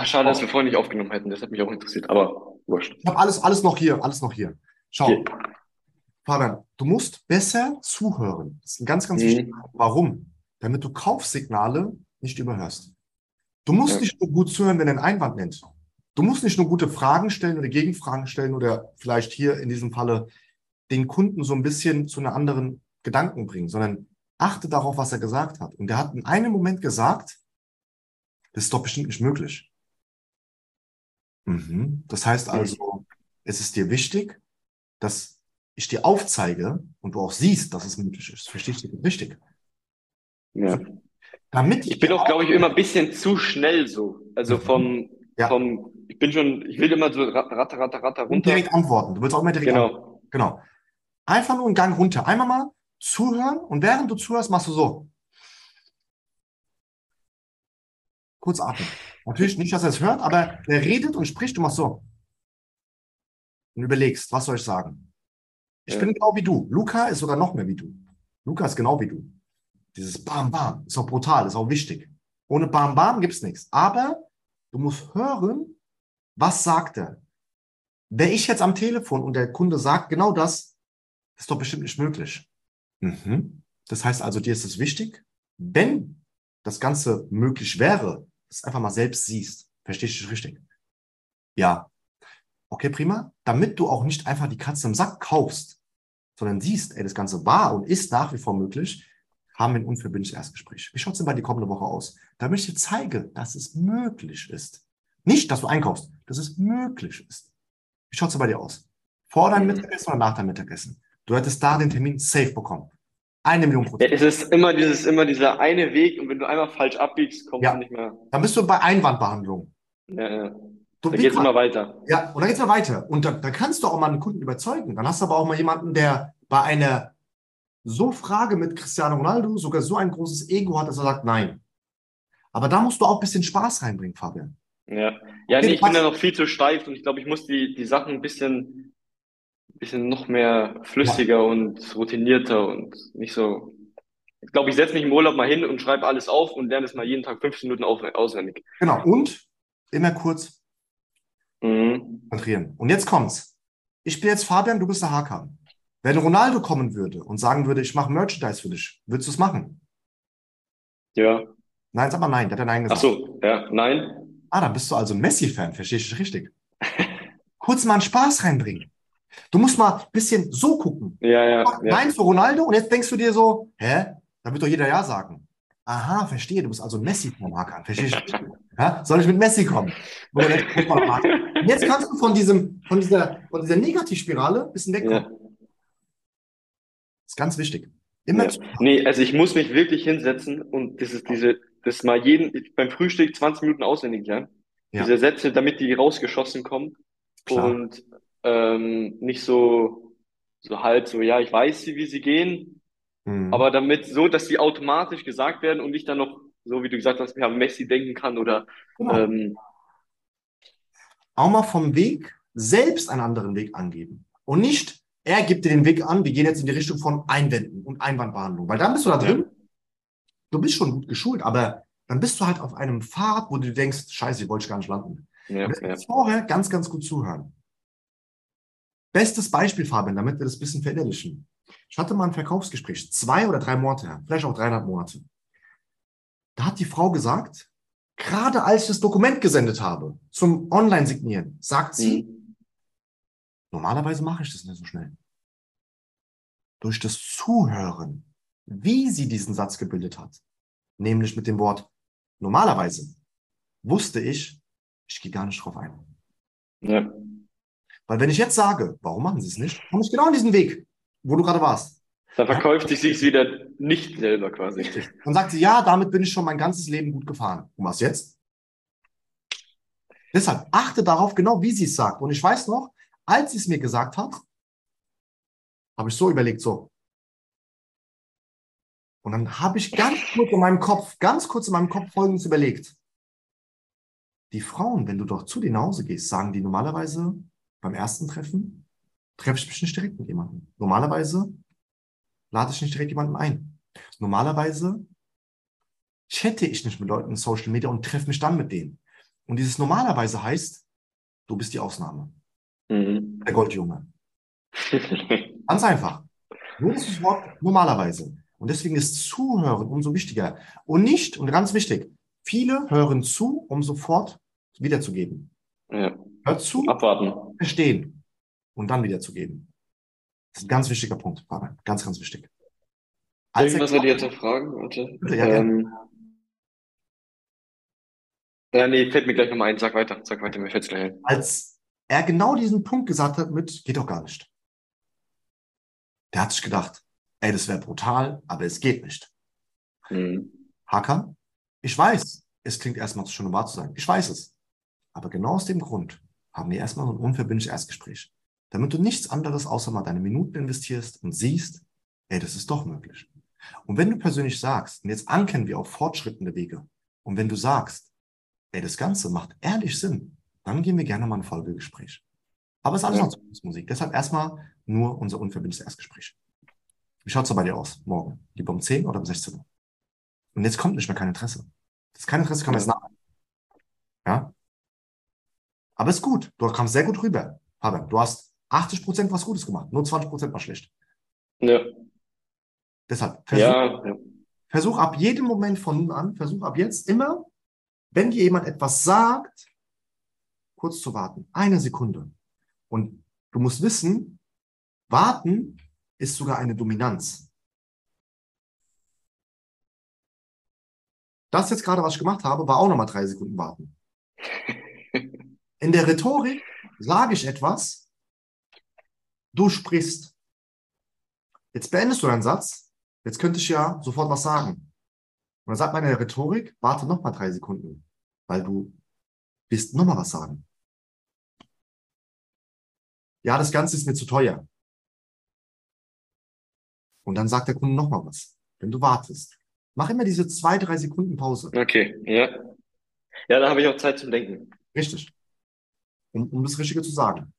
Ach, schade, dass wir vorhin nicht aufgenommen hätten. Das hat mich auch interessiert, aber wurscht. Ich habe alles, alles noch hier, alles noch hier. Schau, Okay. Fabian, du musst besser zuhören. Das ist ein ganz, ganz Mhm. wichtig. Warum? Damit du Kaufsignale nicht überhörst. Du musst Ja. nicht nur gut zuhören, wenn er einen Einwand nennt. Du musst nicht nur gute Fragen stellen oder Gegenfragen stellen oder vielleicht hier in diesem Falle den Kunden so ein bisschen zu einer anderen Gedanken bringen, sondern achte darauf, was er gesagt hat. Und er hat in einem Moment gesagt, das ist doch bestimmt nicht möglich. Mhm. Das heißt also, es ist dir wichtig, dass ich dir aufzeige und du auch siehst, dass es möglich ist. Verstehst du? Richtig. Ja. Damit Ich bin auch, glaube ich, immer ein bisschen zu schnell so. Also Mhm. vom, Ja. vom, ich bin schon, ich will immer so ratter, ratter, ratter, und runter. direkt antworten. Du willst auch immer direkt antworten. Genau. Genau. Einfach nur einen Gang runter. Einmal mal zuhören und während du zuhörst, machst du so. Kurz atmen. Natürlich nicht, dass er es hört, aber er redet und spricht, du machst so. Und überlegst, was soll ich sagen? Ich Ja. bin genau wie du. Luca ist sogar noch mehr wie du. Luca ist genau wie du. Dieses Bam Bam ist auch brutal, ist auch wichtig. Ohne Bam Bam gibt's nichts. Aber du musst hören, was sagt er. Wäre ich jetzt am Telefon und der Kunde sagt genau das, ist doch bestimmt nicht möglich. Mhm. Das heißt also, dir ist es wichtig, wenn das Ganze möglich wäre, du einfach mal selbst siehst. Verstehst du richtig? Ja. Okay, prima. Damit du auch nicht einfach die Katze im Sack kaufst, sondern siehst, ey, das Ganze war und ist nach wie vor möglich, haben wir ein unverbindliches Erstgespräch. Wie schaut es denn bei dir kommende Woche aus? Damit ich dir zeige, dass es möglich ist. Nicht, dass du einkaufst, dass es möglich ist. Wie schaut es bei dir aus? Vor deinem Mhm. Mittagessen oder nach deinem Mittagessen? Du hättest da den Termin safe bekommen. Eine Million Ja, Prozent. es ist immer dieses, immer dieser eine Weg und wenn du einmal falsch abbiegst, kommst Ja. du nicht mehr. Dann bist du bei Einwandbehandlung. Ja, ja. Du Da geht's wie- immer weiter. Ja, und dann geht's mal weiter. Und dann, dann kannst du auch mal einen Kunden überzeugen. Dann hast du aber auch mal jemanden, der bei einer so Frage mit Cristiano Ronaldo sogar so ein großes Ego hat, dass er sagt, nein. Aber da musst du auch ein bisschen Spaß reinbringen, Fabian. Ja, ja, Okay, nee, ich bin da noch viel zu steif und ich glaube, ich muss die, die Sachen ein bisschen, bisschen noch mehr flüssiger und routinierter und nicht so. Ich glaube, ich setze mich im Urlaub mal hin und schreibe alles auf und lerne es mal jeden Tag 15 Minuten auf, auswendig. Genau. Und immer kurz Mhm. konzentrieren. Und jetzt kommt's. Ich bin jetzt Fabian, du bist der Hakan. Wenn Ronaldo kommen würde und sagen würde, ich mache Merchandise für dich, würdest du es machen? Ja. Nein, sag mal nein, der hat ja nein Ach gesagt. so, ja, nein. Ah, dann bist du also Messi-Fan, verstehst du dich richtig? Kurz mal einen Spaß reinbringen. Du musst mal ein bisschen so gucken. Ja, ja, ja. Nein für Ronaldo und jetzt denkst du dir so, hä? Da wird doch jeder Ja sagen. Aha, verstehe, du bist also ein Messi-Fan, Hakan. Verstehst du? richtig? Ja? Soll ich mit Messi kommen? Jetzt, kannst du von diesem, von dieser, von dieser Negativspirale ein bisschen wegkommen. Ja. ist ganz wichtig. Immer Ja. zu- Nee, also ich muss mich wirklich hinsetzen und das ist diese, das mal jeden, beim Frühstück 20 Minuten auswendig lernen. Ja. Diese Sätze, damit die rausgeschossen kommen Klar. und ähm, nicht so, so halt so, ja, ich weiß sie, wie sie gehen, Mhm. aber damit so, dass sie automatisch gesagt werden und ich dann noch, so wie du gesagt hast, ja, Messi denken kann oder Genau. ähm, auch mal vom Weg selbst einen anderen Weg angeben. Und nicht, er gibt dir den Weg an, wir gehen jetzt in die Richtung von Einwänden und Einwandbehandlung. Weil dann bist du da drin, du bist schon gut geschult, aber dann bist du halt auf einem Pfad, wo du denkst, scheiße, hier wollte ich gar nicht landen. ja, ja. vorher ganz, ganz gut zuhören. Bestes Beispiel, Fabian, damit wir das ein bisschen verinnerlichen. Ich hatte mal ein Verkaufsgespräch, zwei oder drei Monate her, vielleicht auch dreieinhalb Monate. Da hat die Frau gesagt, gerade als ich das Dokument gesendet habe zum Online-Signieren, sagt sie, Mhm. Normalerweise mache ich das nicht so schnell. Durch das Zuhören, wie sie diesen Satz gebildet hat, nämlich mit dem Wort normalerweise, wusste ich, ich gehe gar nicht drauf ein. Ja, Weil wenn ich jetzt sage, warum machen sie es nicht, komme ich genau an diesen Weg, wo du gerade warst. da verkauft sie sich wieder nicht selber quasi. Dann sagt sie, ja, damit bin ich schon mein ganzes Leben gut gefahren. Und was jetzt? Deshalb achte darauf genau, wie sie es sagt. Und ich weiß noch, als sie es mir gesagt hat, habe ich so überlegt, so. Und dann habe ich ganz kurz in meinem Kopf, ganz kurz in meinem Kopf Folgendes überlegt. Die Frauen, wenn du doch zu denen nach Hause gehst, sagen die normalerweise beim ersten Treffen, treffe ich mich nicht direkt mit jemandem. Normalerweise lade ich nicht direkt jemanden ein. Normalerweise chatte ich nicht mit Leuten in Social Media und treffe mich dann mit denen. Und dieses normalerweise heißt, du bist die Ausnahme. Mhm. Der Goldjunge. Ganz einfach. Nur das Wort normalerweise. Und deswegen ist Zuhören umso wichtiger. Und nicht, und ganz wichtig, viele hören zu, um sofort wiederzugeben. Ja. Hört zu, Abwarten. verstehen und dann wiederzugeben. Das ist ein ganz wichtiger Punkt, Fabian. Ganz, ganz wichtig. Als Irgendwas er- wollte ich jetzt noch fragen, warte. Bitte, ja, ähm, ja, nee, fällt mir gleich nochmal ein. Sag weiter, sag weiter, mir fällt's gleich ein. als er genau diesen Punkt gesagt hat mit, geht doch gar nicht. Der hat sich gedacht, ey, das wäre brutal, aber es geht nicht. Mhm. Hakan, ich weiß, es klingt erstmal zu schön, um wahr zu sein. Ich weiß es. Aber genau aus dem Grund haben wir erstmal so ein unverbindliches Erstgespräch. Damit du nichts anderes außer mal deine Minuten investierst und siehst, ey, das ist doch möglich. Und wenn du persönlich sagst, und jetzt ankern wir auf fortschrittende Wege, und wenn du sagst, ey, das Ganze macht ehrlich Sinn, dann gehen wir gerne mal ein Folgegespräch. Aber es ist alles Ja. noch Zukunftsmusik. Deshalb erstmal nur unser unverbindliches Erstgespräch. Wie schaut's da bei dir aus? Morgen? Lieber um 10 oder um 16 Uhr? Und jetzt kommt nicht mehr kein Interesse. Das kein Interesse kann man jetzt nach. Aber ist gut. Du kamst sehr gut rüber. Fabian, du hast 80% was Gutes gemacht. Nur 20% war schlecht. Ja, Deshalb, versuch, ja, ja. versuch ab jedem Moment von nun an, versuch ab jetzt immer, wenn dir jemand etwas sagt, kurz zu warten. Eine Sekunde. Und du musst wissen, warten ist sogar eine Dominanz. Das jetzt gerade, was ich gemacht habe, war auch nochmal drei Sekunden warten. In der Rhetorik sage ich etwas, du sprichst. Jetzt beendest du deinen Satz, jetzt könnte ich ja sofort was sagen. Und dann sagt meine Rhetorik, warte nochmal drei Sekunden, weil du willst nochmal was sagen. Ja, das Ganze ist mir zu teuer. Und dann sagt der Kunde nochmal was, wenn du wartest. Mach immer diese zwei, drei Sekunden Pause. Okay, ja. Ja, da habe ich auch Zeit zum Denken. Richtig. Um, um das Richtige zu sagen.